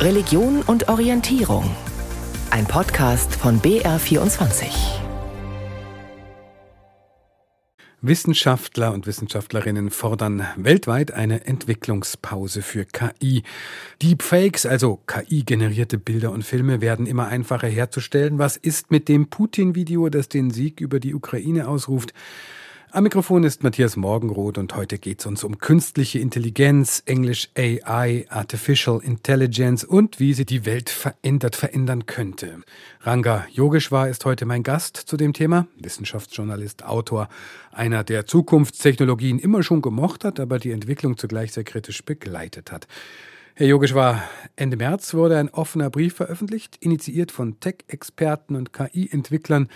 Religion und Orientierung. Ein Podcast von BR24. Wissenschaftler und Wissenschaftlerinnen fordern weltweit eine Entwicklungspause für KI. Deepfakes, also KI-generierte Bilder und Filme, werden immer einfacher herzustellen. Was ist mit dem Putin-Video, das den Sieg über die Ukraine ausruft? Am Mikrofon ist Matthias Morgenroth und heute geht es uns um künstliche Intelligenz, Englisch AI, Artificial Intelligence und wie sie die Welt verändert, verändern könnte. Ranga Yogeshwar ist heute mein Gast zu dem Thema, Wissenschaftsjournalist, Autor, einer, der Zukunftstechnologien immer schon gemocht hat, aber die Entwicklung zugleich sehr kritisch begleitet hat. Herr Yogeshwar, Ende März wurde ein offener Brief veröffentlicht, initiiert von Tech-Experten und KI-Entwicklern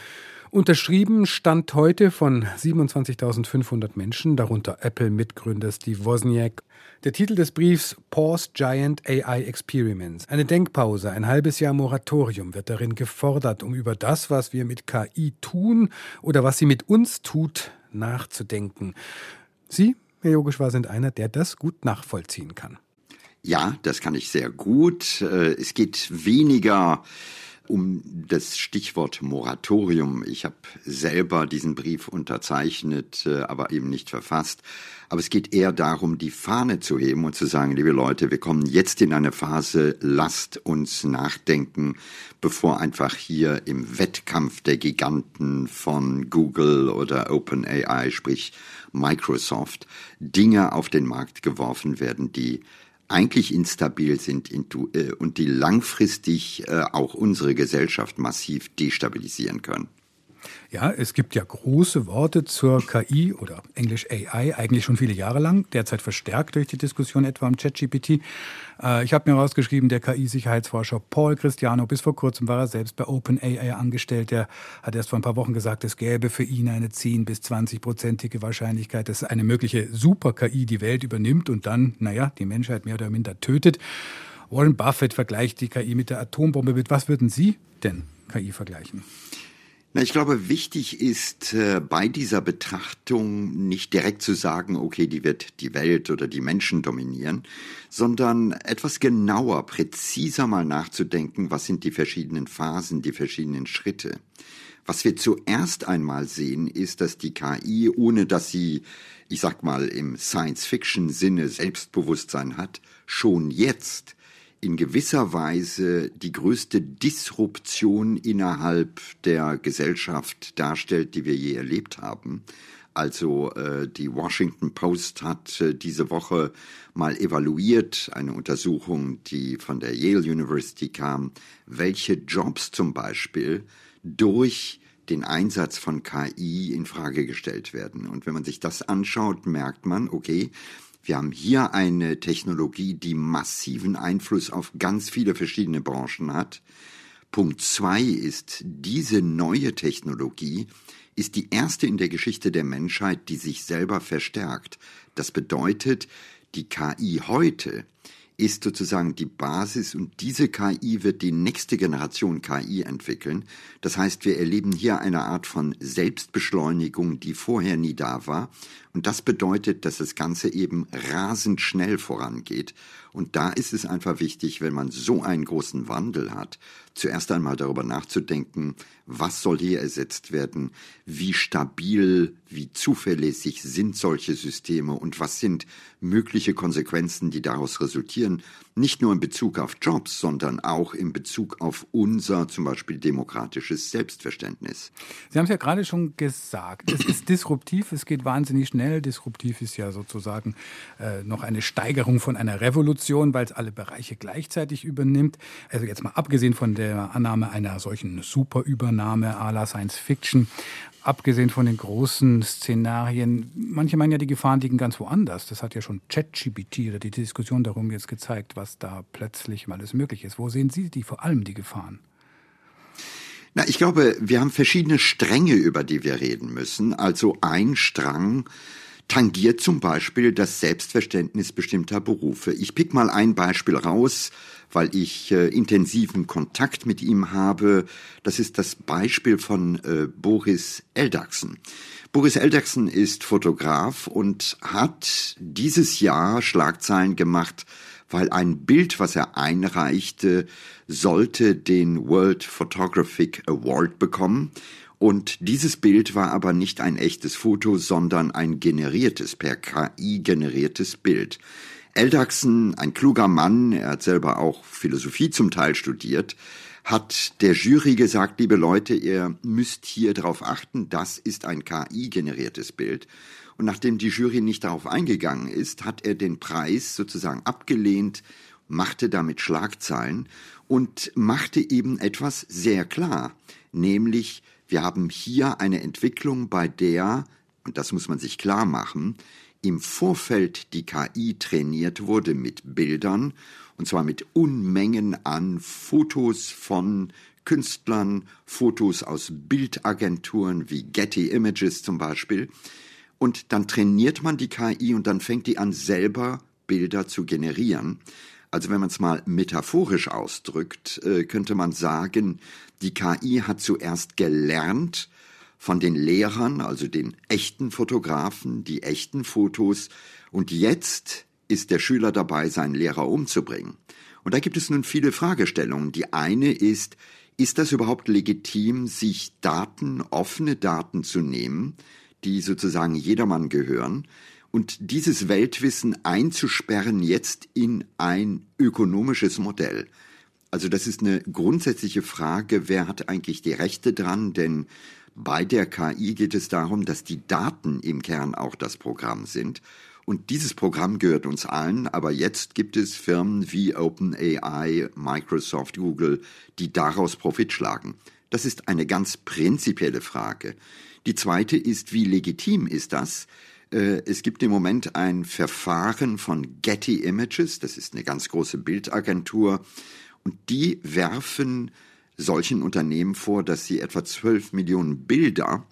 Unterschrieben stand heute von 27.500 Menschen, darunter Apple-Mitgründer Steve Wozniak. Der Titel des Briefs Pause Giant AI Experiments. Eine Denkpause, ein halbes Jahr Moratorium wird darin gefordert, um über das, was wir mit KI tun oder was sie mit uns tut, nachzudenken. Sie, Herr Yogeshwar, sind einer, der das gut nachvollziehen kann. Ja, das kann ich sehr gut. Äh, es geht weniger um das Stichwort Moratorium. Ich habe selber diesen Brief unterzeichnet, äh, aber eben nicht verfasst. Aber es geht eher darum, die Fahne zu heben und zu sagen, liebe Leute, wir kommen jetzt in eine Phase, lasst uns nachdenken, bevor einfach hier im Wettkampf der Giganten von Google oder OpenAI, sprich Microsoft, Dinge auf den Markt geworfen werden, die eigentlich instabil sind äh, und die langfristig äh, auch unsere Gesellschaft massiv destabilisieren können. Ja, es gibt ja große Worte zur KI oder Englisch AI eigentlich schon viele Jahre lang, derzeit verstärkt durch die Diskussion etwa um ChatGPT. Äh, ich habe mir rausgeschrieben, der KI-Sicherheitsforscher Paul Cristiano, bis vor kurzem war er selbst bei OpenAI angestellt, der hat erst vor ein paar Wochen gesagt, es gäbe für ihn eine 10 bis 20-prozentige Wahrscheinlichkeit, dass eine mögliche Super-KI die Welt übernimmt und dann, naja, die Menschheit mehr oder minder tötet. Warren Buffett vergleicht die KI mit der Atombombe. Mit was würden Sie denn KI vergleichen? Na, ich glaube, wichtig ist äh, bei dieser Betrachtung nicht direkt zu sagen, okay, die wird die Welt oder die Menschen dominieren, sondern etwas genauer, präziser mal nachzudenken, was sind die verschiedenen Phasen, die verschiedenen Schritte. Was wir zuerst einmal sehen, ist, dass die KI, ohne dass sie, ich sag mal, im Science-Fiction-Sinne Selbstbewusstsein hat, schon jetzt in gewisser Weise die größte Disruption innerhalb der Gesellschaft darstellt, die wir je erlebt haben. Also äh, die Washington Post hat äh, diese Woche mal evaluiert, eine Untersuchung, die von der Yale University kam, welche Jobs zum Beispiel durch den Einsatz von KI in Frage gestellt werden. Und wenn man sich das anschaut, merkt man, okay, wir haben hier eine Technologie, die massiven Einfluss auf ganz viele verschiedene Branchen hat. Punkt zwei ist, diese neue Technologie ist die erste in der Geschichte der Menschheit, die sich selber verstärkt. Das bedeutet, die KI heute ist sozusagen die Basis und diese KI wird die nächste Generation KI entwickeln. Das heißt, wir erleben hier eine Art von Selbstbeschleunigung, die vorher nie da war. Und das bedeutet, dass das Ganze eben rasend schnell vorangeht. Und da ist es einfach wichtig, wenn man so einen großen Wandel hat, zuerst einmal darüber nachzudenken, was soll hier ersetzt werden, wie stabil, wie zuverlässig sind solche Systeme und was sind mögliche Konsequenzen, die daraus resultieren, nicht nur in Bezug auf Jobs, sondern auch in Bezug auf unser zum Beispiel demokratisches Selbstverständnis. Sie haben es ja gerade schon gesagt, es ist disruptiv, es geht wahnsinnig schnell. Disruptiv ist ja sozusagen äh, noch eine Steigerung von einer Revolution, weil es alle Bereiche gleichzeitig übernimmt. Also jetzt mal abgesehen von der Annahme einer solchen Superübernahme à la Science Fiction, abgesehen von den großen Szenarien, manche meinen ja, die Gefahren liegen ganz woanders. Das hat ja schon ChatGPT oder die Diskussion darum jetzt gezeigt, was da plötzlich alles möglich ist. Wo sehen Sie die vor allem die Gefahren? Na, ich glaube, wir haben verschiedene Stränge, über die wir reden müssen. Also ein Strang tangiert zum Beispiel das Selbstverständnis bestimmter Berufe. Ich pick mal ein Beispiel raus weil ich äh, intensiven Kontakt mit ihm habe. Das ist das Beispiel von äh, Boris Eldachsen. Boris Eldachsen ist Fotograf und hat dieses Jahr Schlagzeilen gemacht, weil ein Bild, was er einreichte, sollte den World Photographic Award bekommen. Und dieses Bild war aber nicht ein echtes Foto, sondern ein generiertes, per KI generiertes Bild. Eldaxen, ein kluger Mann, er hat selber auch Philosophie zum Teil studiert, hat der Jury gesagt, liebe Leute, ihr müsst hier darauf achten, das ist ein KI-generiertes Bild. Und nachdem die Jury nicht darauf eingegangen ist, hat er den Preis sozusagen abgelehnt, machte damit Schlagzeilen und machte eben etwas sehr klar, nämlich wir haben hier eine Entwicklung, bei der, und das muss man sich klar machen, im Vorfeld die KI trainiert wurde mit Bildern, und zwar mit Unmengen an Fotos von Künstlern, Fotos aus Bildagenturen wie Getty Images zum Beispiel. Und dann trainiert man die KI und dann fängt die an, selber Bilder zu generieren. Also wenn man es mal metaphorisch ausdrückt, äh, könnte man sagen, die KI hat zuerst gelernt, von den Lehrern, also den echten Fotografen, die echten Fotos. Und jetzt ist der Schüler dabei, seinen Lehrer umzubringen. Und da gibt es nun viele Fragestellungen. Die eine ist, ist das überhaupt legitim, sich Daten, offene Daten zu nehmen, die sozusagen jedermann gehören, und dieses Weltwissen einzusperren jetzt in ein ökonomisches Modell? Also das ist eine grundsätzliche Frage, wer hat eigentlich die Rechte dran, denn bei der KI geht es darum, dass die Daten im Kern auch das Programm sind. Und dieses Programm gehört uns allen, aber jetzt gibt es Firmen wie OpenAI, Microsoft, Google, die daraus Profit schlagen. Das ist eine ganz prinzipielle Frage. Die zweite ist, wie legitim ist das? Äh, es gibt im Moment ein Verfahren von Getty Images, das ist eine ganz große Bildagentur, und die werfen solchen Unternehmen vor, dass sie etwa 12 Millionen Bilder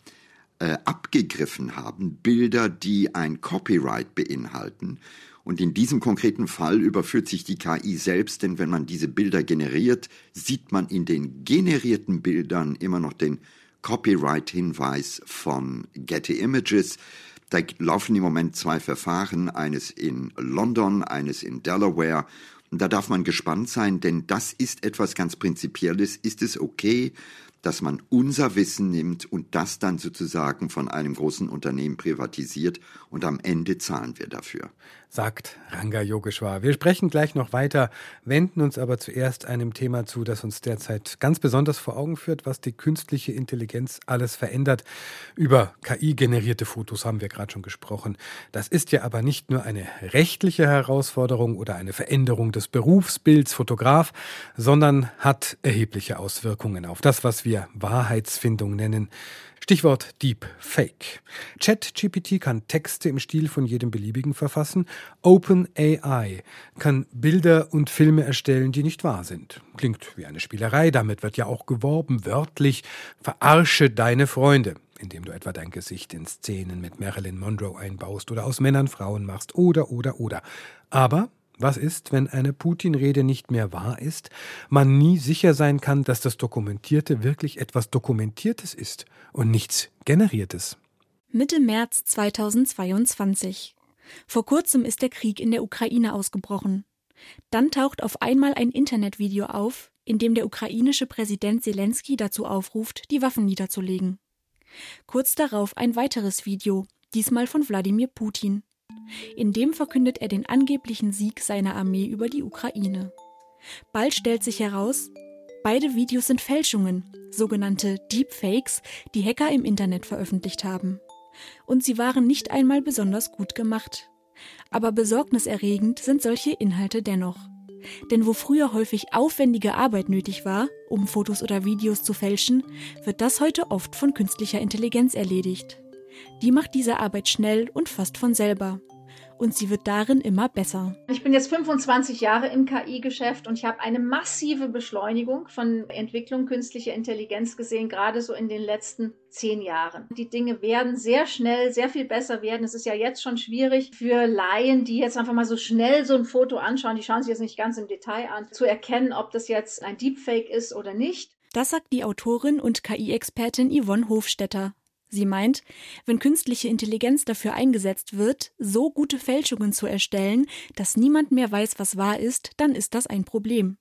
äh, abgegriffen haben, Bilder, die ein Copyright beinhalten. Und in diesem konkreten Fall überführt sich die KI selbst, denn wenn man diese Bilder generiert, sieht man in den generierten Bildern immer noch den Copyright-Hinweis von Getty Images. Da laufen im Moment zwei Verfahren, eines in London, eines in Delaware. Und da darf man gespannt sein, denn das ist etwas ganz Prinzipielles. Ist es okay, dass man unser Wissen nimmt und das dann sozusagen von einem großen Unternehmen privatisiert und am Ende zahlen wir dafür? Sagt Ranga Yogeshwar. Wir sprechen gleich noch weiter, wenden uns aber zuerst einem Thema zu, das uns derzeit ganz besonders vor Augen führt, was die künstliche Intelligenz alles verändert. Über KI-generierte Fotos haben wir gerade schon gesprochen. Das ist ja aber nicht nur eine rechtliche Herausforderung oder eine Veränderung des Berufsbilds Fotograf, sondern hat erhebliche Auswirkungen auf das, was wir Wahrheitsfindung nennen. Stichwort Deepfake. ChatGPT kann Texte im Stil von jedem beliebigen verfassen. OpenAI kann Bilder und Filme erstellen, die nicht wahr sind. Klingt wie eine Spielerei, damit wird ja auch geworben, wörtlich, verarsche deine Freunde indem du etwa dein Gesicht in Szenen mit Marilyn Monroe einbaust oder aus Männern Frauen machst oder oder oder. Aber was ist, wenn eine Putin-Rede nicht mehr wahr ist, man nie sicher sein kann, dass das Dokumentierte wirklich etwas Dokumentiertes ist und nichts Generiertes? Mitte März 2022. Vor kurzem ist der Krieg in der Ukraine ausgebrochen. Dann taucht auf einmal ein Internetvideo auf, in dem der ukrainische Präsident Zelensky dazu aufruft, die Waffen niederzulegen. Kurz darauf ein weiteres Video, diesmal von Wladimir Putin. In dem verkündet er den angeblichen Sieg seiner Armee über die Ukraine. Bald stellt sich heraus, beide Videos sind Fälschungen, sogenannte Deepfakes, die Hacker im Internet veröffentlicht haben. Und sie waren nicht einmal besonders gut gemacht. Aber besorgniserregend sind solche Inhalte dennoch. Denn wo früher häufig aufwendige Arbeit nötig war, um Fotos oder Videos zu fälschen, wird das heute oft von künstlicher Intelligenz erledigt. Die macht diese Arbeit schnell und fast von selber und sie wird darin immer besser. Ich bin jetzt 25 Jahre im KI-Geschäft und ich habe eine massive Beschleunigung von Entwicklung künstlicher Intelligenz gesehen, gerade so in den letzten zehn Jahren. Die Dinge werden sehr schnell, sehr viel besser werden. Es ist ja jetzt schon schwierig für Laien, die jetzt einfach mal so schnell so ein Foto anschauen, die schauen sich jetzt nicht ganz im Detail an, zu erkennen, ob das jetzt ein Deepfake ist oder nicht. Das sagt die Autorin und KI-Expertin Yvonne Hofstetter. Sie meint, wenn künstliche Intelligenz dafür eingesetzt wird, so gute Fälschungen zu erstellen, dass niemand mehr weiß, was wahr ist, dann ist das ein Problem.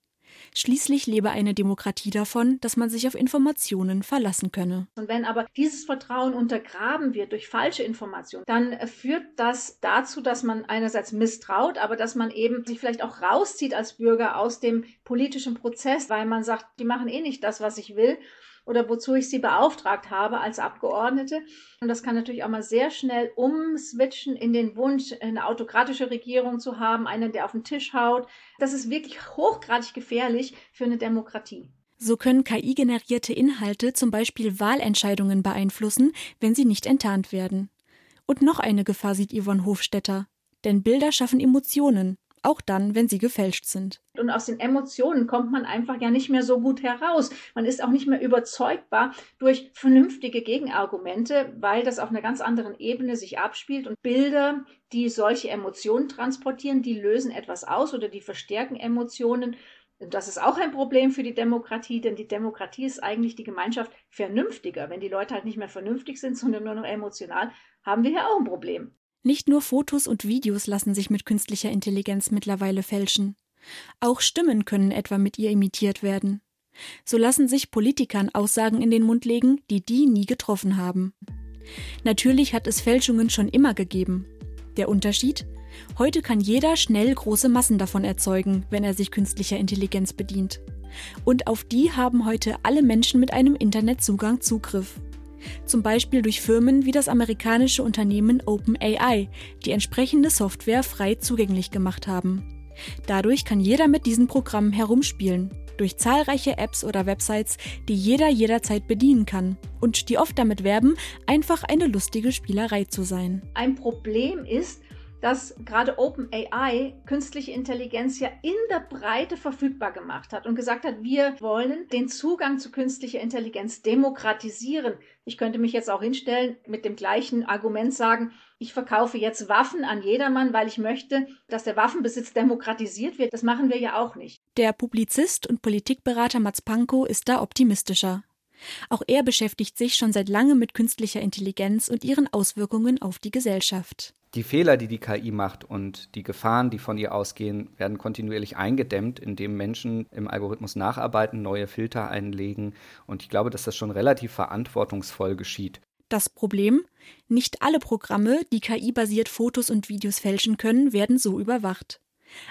Schließlich lebe eine Demokratie davon, dass man sich auf Informationen verlassen könne. Und wenn aber dieses Vertrauen untergraben wird durch falsche Informationen, dann führt das dazu, dass man einerseits misstraut, aber dass man eben sich vielleicht auch rauszieht als Bürger aus dem politischen Prozess, weil man sagt, die machen eh nicht das, was ich will oder wozu ich sie beauftragt habe als Abgeordnete. Und das kann natürlich auch mal sehr schnell umswitchen in den Wunsch, eine autokratische Regierung zu haben, einen, der auf den Tisch haut. Das ist wirklich hochgradig gefährlich für eine Demokratie. So können KI-generierte Inhalte zum Beispiel Wahlentscheidungen beeinflussen, wenn sie nicht enttarnt werden. Und noch eine Gefahr sieht Yvonne Hofstetter. Denn Bilder schaffen Emotionen, auch dann, wenn sie gefälscht sind. Und aus den Emotionen kommt man einfach ja nicht mehr so gut heraus. Man ist auch nicht mehr überzeugbar durch vernünftige Gegenargumente, weil das auf einer ganz anderen Ebene sich abspielt. Und Bilder, die solche Emotionen transportieren, die lösen etwas aus oder die verstärken Emotionen. Und das ist auch ein Problem für die Demokratie, denn die Demokratie ist eigentlich die Gemeinschaft vernünftiger. Wenn die Leute halt nicht mehr vernünftig sind, sondern nur noch emotional, haben wir hier auch ein Problem. Nicht nur Fotos und Videos lassen sich mit künstlicher Intelligenz mittlerweile fälschen. Auch Stimmen können etwa mit ihr imitiert werden. So lassen sich Politikern Aussagen in den Mund legen, die die nie getroffen haben. Natürlich hat es Fälschungen schon immer gegeben. Der Unterschied? Heute kann jeder schnell große Massen davon erzeugen, wenn er sich künstlicher Intelligenz bedient. Und auf die haben heute alle Menschen mit einem Internetzugang Zugriff. Zum Beispiel durch Firmen wie das amerikanische Unternehmen OpenAI, die entsprechende Software frei zugänglich gemacht haben. Dadurch kann jeder mit diesen Programmen herumspielen, durch zahlreiche Apps oder Websites, die jeder jederzeit bedienen kann und die oft damit werben, einfach eine lustige Spielerei zu sein. Ein Problem ist, dass gerade OpenAI künstliche Intelligenz ja in der Breite verfügbar gemacht hat und gesagt hat, wir wollen den Zugang zu künstlicher Intelligenz demokratisieren. Ich könnte mich jetzt auch hinstellen mit dem gleichen Argument sagen, ich verkaufe jetzt Waffen an jedermann, weil ich möchte, dass der Waffenbesitz demokratisiert wird. Das machen wir ja auch nicht. Der Publizist und Politikberater Mats Pankow ist da optimistischer. Auch er beschäftigt sich schon seit langem mit künstlicher Intelligenz und ihren Auswirkungen auf die Gesellschaft. Die Fehler, die die KI macht und die Gefahren, die von ihr ausgehen, werden kontinuierlich eingedämmt, indem Menschen im Algorithmus nacharbeiten, neue Filter einlegen. Und ich glaube, dass das schon relativ verantwortungsvoll geschieht. Das Problem? Nicht alle Programme, die KI-basiert Fotos und Videos fälschen können, werden so überwacht.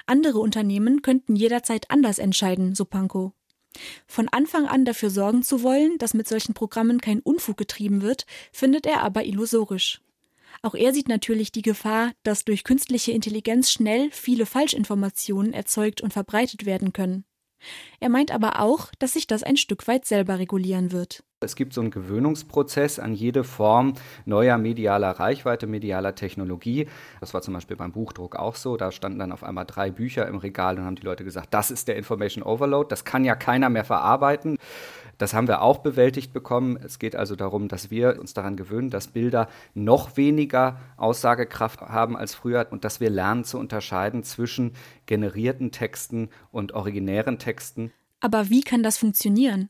Andere Unternehmen könnten jederzeit anders entscheiden, so Pankow. Von Anfang an dafür sorgen zu wollen, dass mit solchen Programmen kein Unfug getrieben wird, findet er aber illusorisch. Auch er sieht natürlich die Gefahr, dass durch künstliche Intelligenz schnell viele Falschinformationen erzeugt und verbreitet werden können. Er meint aber auch, dass sich das ein Stück weit selber regulieren wird. Es gibt so einen Gewöhnungsprozess an jede Form neuer medialer Reichweite, medialer Technologie. Das war zum Beispiel beim Buchdruck auch so. Da standen dann auf einmal drei Bücher im Regal und haben die Leute gesagt, das ist der Information Overload, das kann ja keiner mehr verarbeiten. Das haben wir auch bewältigt bekommen. Es geht also darum, dass wir uns daran gewöhnen, dass Bilder noch weniger Aussagekraft haben als früher und dass wir lernen zu unterscheiden zwischen generierten Texten und originären Texten. Aber wie kann das funktionieren?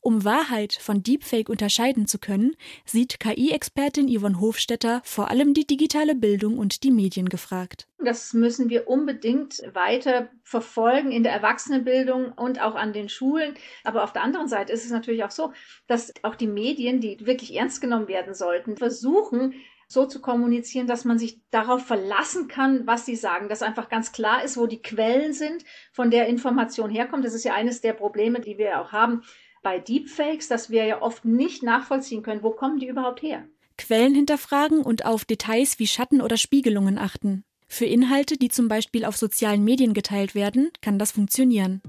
Um Wahrheit von Deepfake unterscheiden zu können, sieht KI-Expertin Yvonne Hofstetter vor allem die digitale Bildung und die Medien gefragt. Das müssen wir unbedingt weiter verfolgen in der Erwachsenenbildung und auch an den Schulen. Aber auf der anderen Seite ist es natürlich auch so, dass auch die Medien, die wirklich ernst genommen werden sollten, versuchen, so zu kommunizieren, dass man sich darauf verlassen kann, was sie sagen, dass einfach ganz klar ist, wo die Quellen sind, von der Information herkommt. Das ist ja eines der Probleme, die wir auch haben bei Deepfakes, dass wir ja oft nicht nachvollziehen können, wo kommen die überhaupt her. Quellen hinterfragen und auf Details wie Schatten oder Spiegelungen achten. Für Inhalte, die zum Beispiel auf sozialen Medien geteilt werden, kann das funktionieren.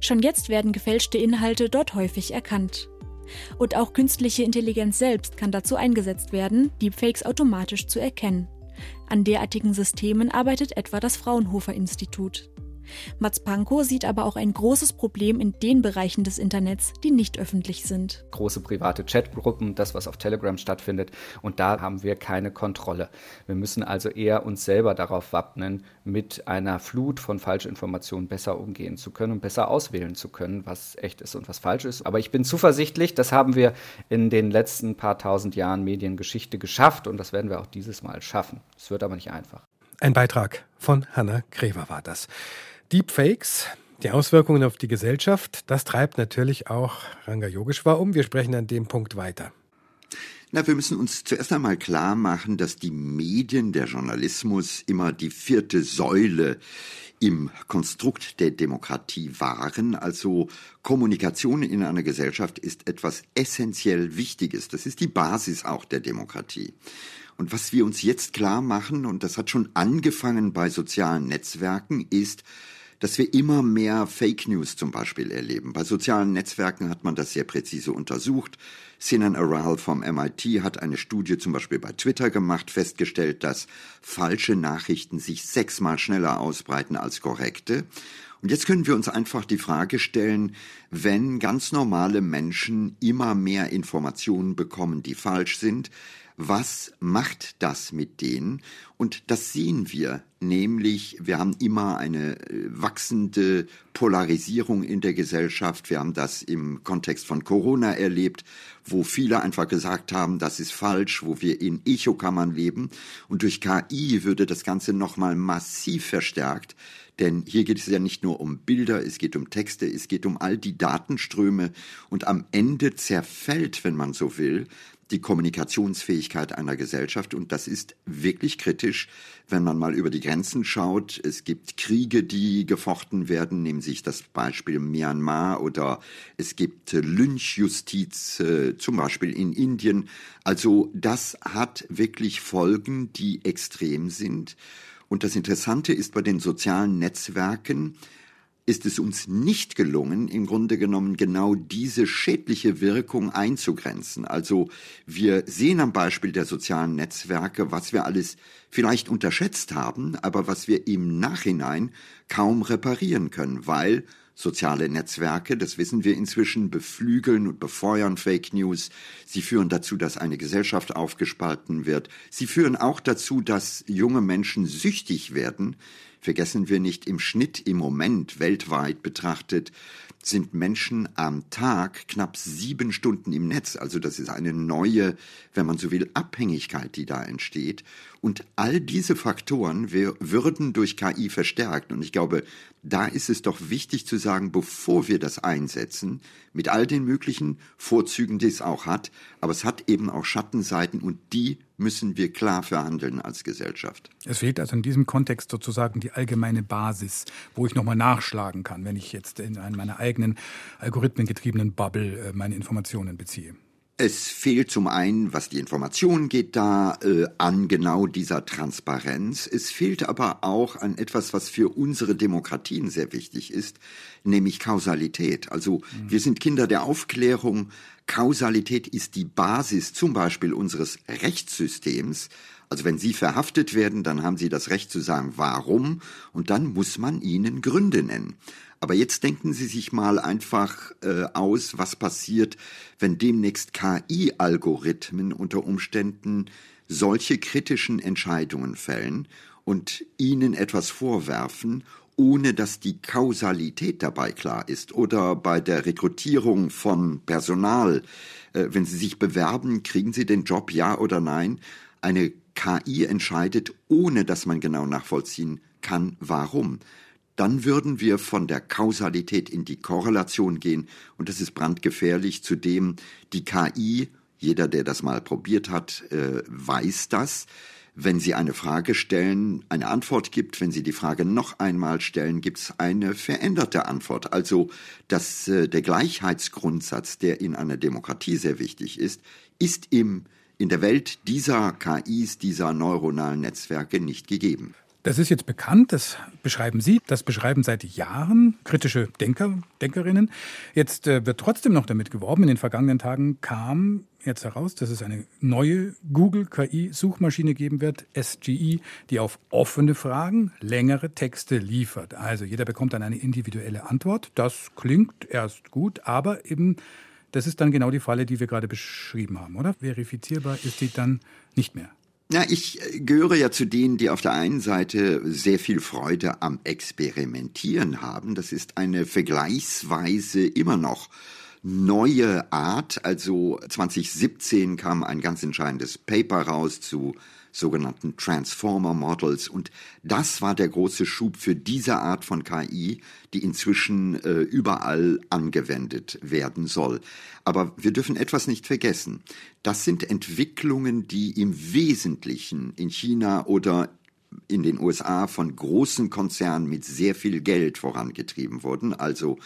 Schon jetzt werden gefälschte Inhalte dort häufig erkannt. Und auch künstliche Intelligenz selbst kann dazu eingesetzt werden, Deepfakes automatisch zu erkennen. An derartigen Systemen arbeitet etwa das Fraunhofer Institut. Mats Pankow sieht aber auch ein großes Problem in den Bereichen des Internets, die nicht öffentlich sind. Große private Chatgruppen, das, was auf Telegram stattfindet, und da haben wir keine Kontrolle. Wir müssen also eher uns selber darauf wappnen, mit einer Flut von Falschinformationen besser umgehen zu können und besser auswählen zu können, was echt ist und was falsch ist. Aber ich bin zuversichtlich, das haben wir in den letzten paar tausend Jahren Mediengeschichte geschafft und das werden wir auch dieses Mal schaffen. Es wird aber nicht einfach. Ein Beitrag von Hanna Grever war das. Deepfakes, die Auswirkungen auf die Gesellschaft, das treibt natürlich auch Ranga Yogeshwar um. Wir sprechen an dem Punkt weiter. Na, wir müssen uns zuerst einmal klar machen, dass die Medien, der Journalismus immer die vierte Säule im Konstrukt der Demokratie waren. Also Kommunikation in einer Gesellschaft ist etwas essentiell Wichtiges. Das ist die Basis auch der Demokratie. Und was wir uns jetzt klar machen, und das hat schon angefangen bei sozialen Netzwerken, ist, dass wir immer mehr Fake News zum Beispiel erleben. Bei sozialen Netzwerken hat man das sehr präzise untersucht. Sinan Aral vom MIT hat eine Studie zum Beispiel bei Twitter gemacht, festgestellt, dass falsche Nachrichten sich sechsmal schneller ausbreiten als korrekte. Und jetzt können wir uns einfach die Frage stellen, wenn ganz normale Menschen immer mehr Informationen bekommen, die falsch sind, was macht das mit denen? Und das sehen wir, nämlich wir haben immer eine äh, wachsende Polarisierung in der Gesellschaft. Wir haben das im Kontext von Corona erlebt, wo viele einfach gesagt haben, das ist falsch, wo wir in Echokammern leben. Und durch KI würde das Ganze nochmal massiv verstärkt. Denn hier geht es ja nicht nur um Bilder, es geht um Texte, es geht um all die Datenströme und am Ende zerfällt, wenn man so will, die Kommunikationsfähigkeit einer Gesellschaft. Und das ist wirklich kritisch, wenn man mal über die Grenzen schaut. Es gibt Kriege, die gefochten werden, nehmen sich das Beispiel Myanmar oder es gibt Lynchjustiz, äh, zum Beispiel in Indien. Also das hat wirklich Folgen, die extrem sind. Und das Interessante ist bei den sozialen Netzwerken, ist es uns nicht gelungen, im Grunde genommen genau diese schädliche Wirkung einzugrenzen. Also wir sehen am Beispiel der sozialen Netzwerke, was wir alles vielleicht unterschätzt haben, aber was wir im Nachhinein kaum reparieren können, weil soziale Netzwerke, das wissen wir inzwischen, beflügeln und befeuern Fake News. Sie führen dazu, dass eine Gesellschaft aufgespalten wird. Sie führen auch dazu, dass junge Menschen süchtig werden Vergessen wir nicht, im Schnitt im Moment weltweit betrachtet sind Menschen am Tag knapp sieben Stunden im Netz. Also das ist eine neue, wenn man so will, Abhängigkeit, die da entsteht. Und all diese Faktoren würden durch KI verstärkt. Und ich glaube, da ist es doch wichtig zu sagen, bevor wir das einsetzen, mit all den möglichen Vorzügen, die es auch hat, aber es hat eben auch Schattenseiten und die müssen wir klar verhandeln als Gesellschaft. Es fehlt also in diesem Kontext sozusagen die allgemeine Basis, wo ich nochmal nachschlagen kann, wenn ich jetzt in meiner eigenen algorithmengetriebenen Bubble äh, meine Informationen beziehe. Es fehlt zum einen, was die Information geht, da äh, an genau dieser Transparenz. Es fehlt aber auch an etwas, was für unsere Demokratien sehr wichtig ist, nämlich Kausalität. Also mhm. wir sind Kinder der Aufklärung. Kausalität ist die Basis zum Beispiel unseres Rechtssystems. Also wenn Sie verhaftet werden, dann haben Sie das Recht zu sagen, warum, und dann muss man Ihnen Gründe nennen. Aber jetzt denken Sie sich mal einfach äh, aus, was passiert, wenn demnächst KI-Algorithmen unter Umständen solche kritischen Entscheidungen fällen und Ihnen etwas vorwerfen, ohne dass die Kausalität dabei klar ist. Oder bei der Rekrutierung von Personal, äh, wenn Sie sich bewerben, kriegen Sie den Job, ja oder nein? Eine KI entscheidet, ohne dass man genau nachvollziehen kann, warum dann würden wir von der Kausalität in die Korrelation gehen und das ist brandgefährlich. Zudem die KI, jeder, der das mal probiert hat, äh, weiß das. Wenn Sie eine Frage stellen, eine Antwort gibt, wenn Sie die Frage noch einmal stellen, gibt es eine veränderte Antwort. Also dass äh, der Gleichheitsgrundsatz, der in einer Demokratie sehr wichtig ist, ist im in der Welt dieser KIs, dieser neuronalen Netzwerke nicht gegeben. Das ist jetzt bekannt, das beschreiben Sie, das beschreiben seit Jahren kritische Denker, Denkerinnen. Jetzt äh, wird trotzdem noch damit geworben. In den vergangenen Tagen kam jetzt heraus, dass es eine neue Google KI-Suchmaschine geben wird, SGE, die auf offene Fragen längere Texte liefert. Also jeder bekommt dann eine individuelle Antwort. Das klingt erst gut, aber eben das ist dann genau die Falle, die wir gerade beschrieben haben, oder? Verifizierbar ist die dann nicht mehr. Na, ich äh, gehöre ja zu denen, die auf der einen Seite sehr viel Freude am Experimentieren haben. Das ist eine vergleichsweise immer noch neue Art. Also 2017 kam ein ganz entscheidendes Paper raus zu sogenannten Transformer Models. Und das war der große Schub für diese Art von KI, die inzwischen äh, überall angewendet werden soll. Aber wir dürfen etwas nicht vergessen. Das sind Entwicklungen, die im Wesentlichen in China oder in den USA von großen Konzernen mit sehr viel Geld vorangetrieben wurden. Also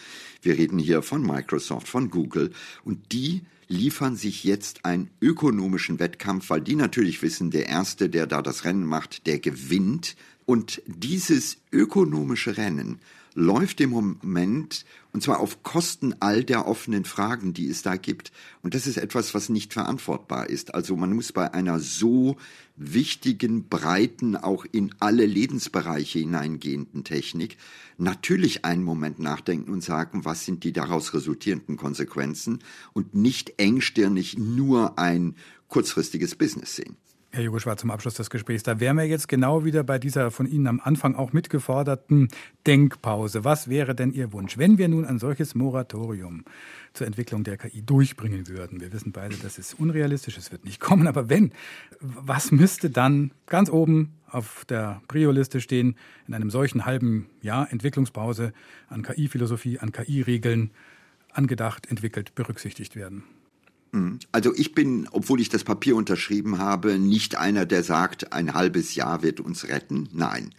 wir reden hier von Microsoft, von Google. Und die liefern sich jetzt einen ökonomischen Wettkampf, weil die natürlich wissen, der Erste, der da das Rennen macht, der gewinnt. Und dieses ökonomische Rennen läuft im Moment und zwar auf Kosten all der offenen Fragen, die es da gibt. Und das ist etwas, was nicht verantwortbar ist. Also man muss bei einer so wichtigen, breiten, auch in alle Lebensbereiche hineingehenden Technik natürlich einen Moment nachdenken und sagen, was sind die daraus resultierenden Konsequenzen und nicht engstirnig nur ein kurzfristiges Business sehen. Herr Jugoschwar, zum Abschluss des Gesprächs. Da wären wir jetzt genau wieder bei dieser von Ihnen am Anfang auch mitgeforderten Denkpause. Was wäre denn Ihr Wunsch, wenn wir nun ein solches Moratorium zur Entwicklung der KI durchbringen würden? Wir wissen beide, das ist unrealistisch, es wird nicht kommen. Aber wenn, was müsste dann ganz oben auf der Prio-Liste stehen in einem solchen halben Jahr Entwicklungspause an KI-Philosophie, an KI-Regeln angedacht, entwickelt, berücksichtigt werden? Hm. Also ich bin, obwohl ich das Papier unterschrieben habe, nicht einer, der sagt, ein halbes Jahr wird uns retten. Nein.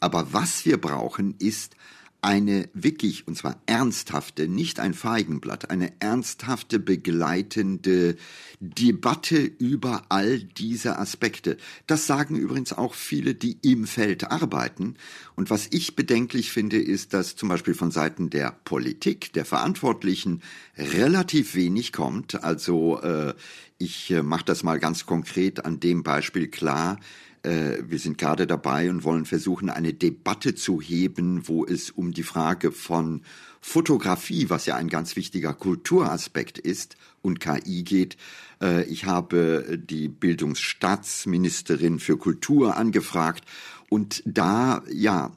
Aber was wir brauchen, ist eine wirklich, und zwar ernsthafte, nicht ein Feigenblatt, eine ernsthafte begleitende Debatte über all diese Aspekte. Das sagen übrigens auch viele, die im Feld arbeiten. Und was ich bedenklich finde, ist, dass zum Beispiel von Seiten der Politik, der Verantwortlichen, relativ wenig kommt. Also äh, ich äh, mache das mal ganz konkret an dem Beispiel klar. Äh, wir sind gerade dabei und wollen versuchen, eine Debatte zu heben, wo es um die Frage von Fotografie, was ja ein ganz wichtiger Kulturaspekt ist, und KI geht. Äh, ich habe die Bildungsstaatsministerin für Kultur angefragt und da, ja,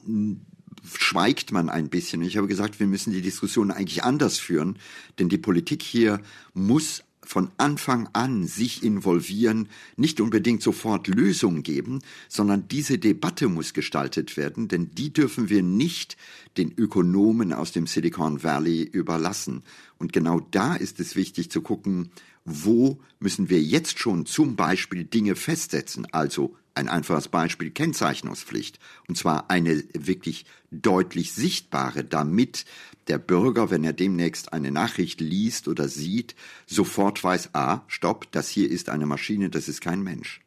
schweigt man ein bisschen. Ich habe gesagt, wir müssen die Diskussion eigentlich anders führen, denn die Politik hier muss von Anfang an sich involvieren, nicht unbedingt sofort Lösungen geben, sondern diese Debatte muss gestaltet werden, denn die dürfen wir nicht den Ökonomen aus dem Silicon Valley überlassen. Und genau da ist es wichtig zu gucken, wo müssen wir jetzt schon zum Beispiel Dinge festsetzen, also ein einfaches Beispiel Kennzeichnungspflicht, und zwar eine wirklich deutlich sichtbare, damit der Bürger, wenn er demnächst eine Nachricht liest oder sieht, sofort weiß, ah, stopp, das hier ist eine Maschine, das ist kein Mensch.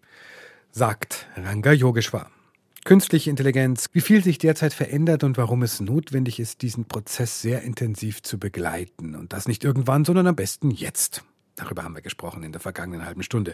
Sagt Ranga Yogeshwar. Künstliche Intelligenz, wie viel sich derzeit verändert und warum es notwendig ist, diesen Prozess sehr intensiv zu begleiten. Und das nicht irgendwann, sondern am besten jetzt. Darüber haben wir gesprochen in der vergangenen halben Stunde.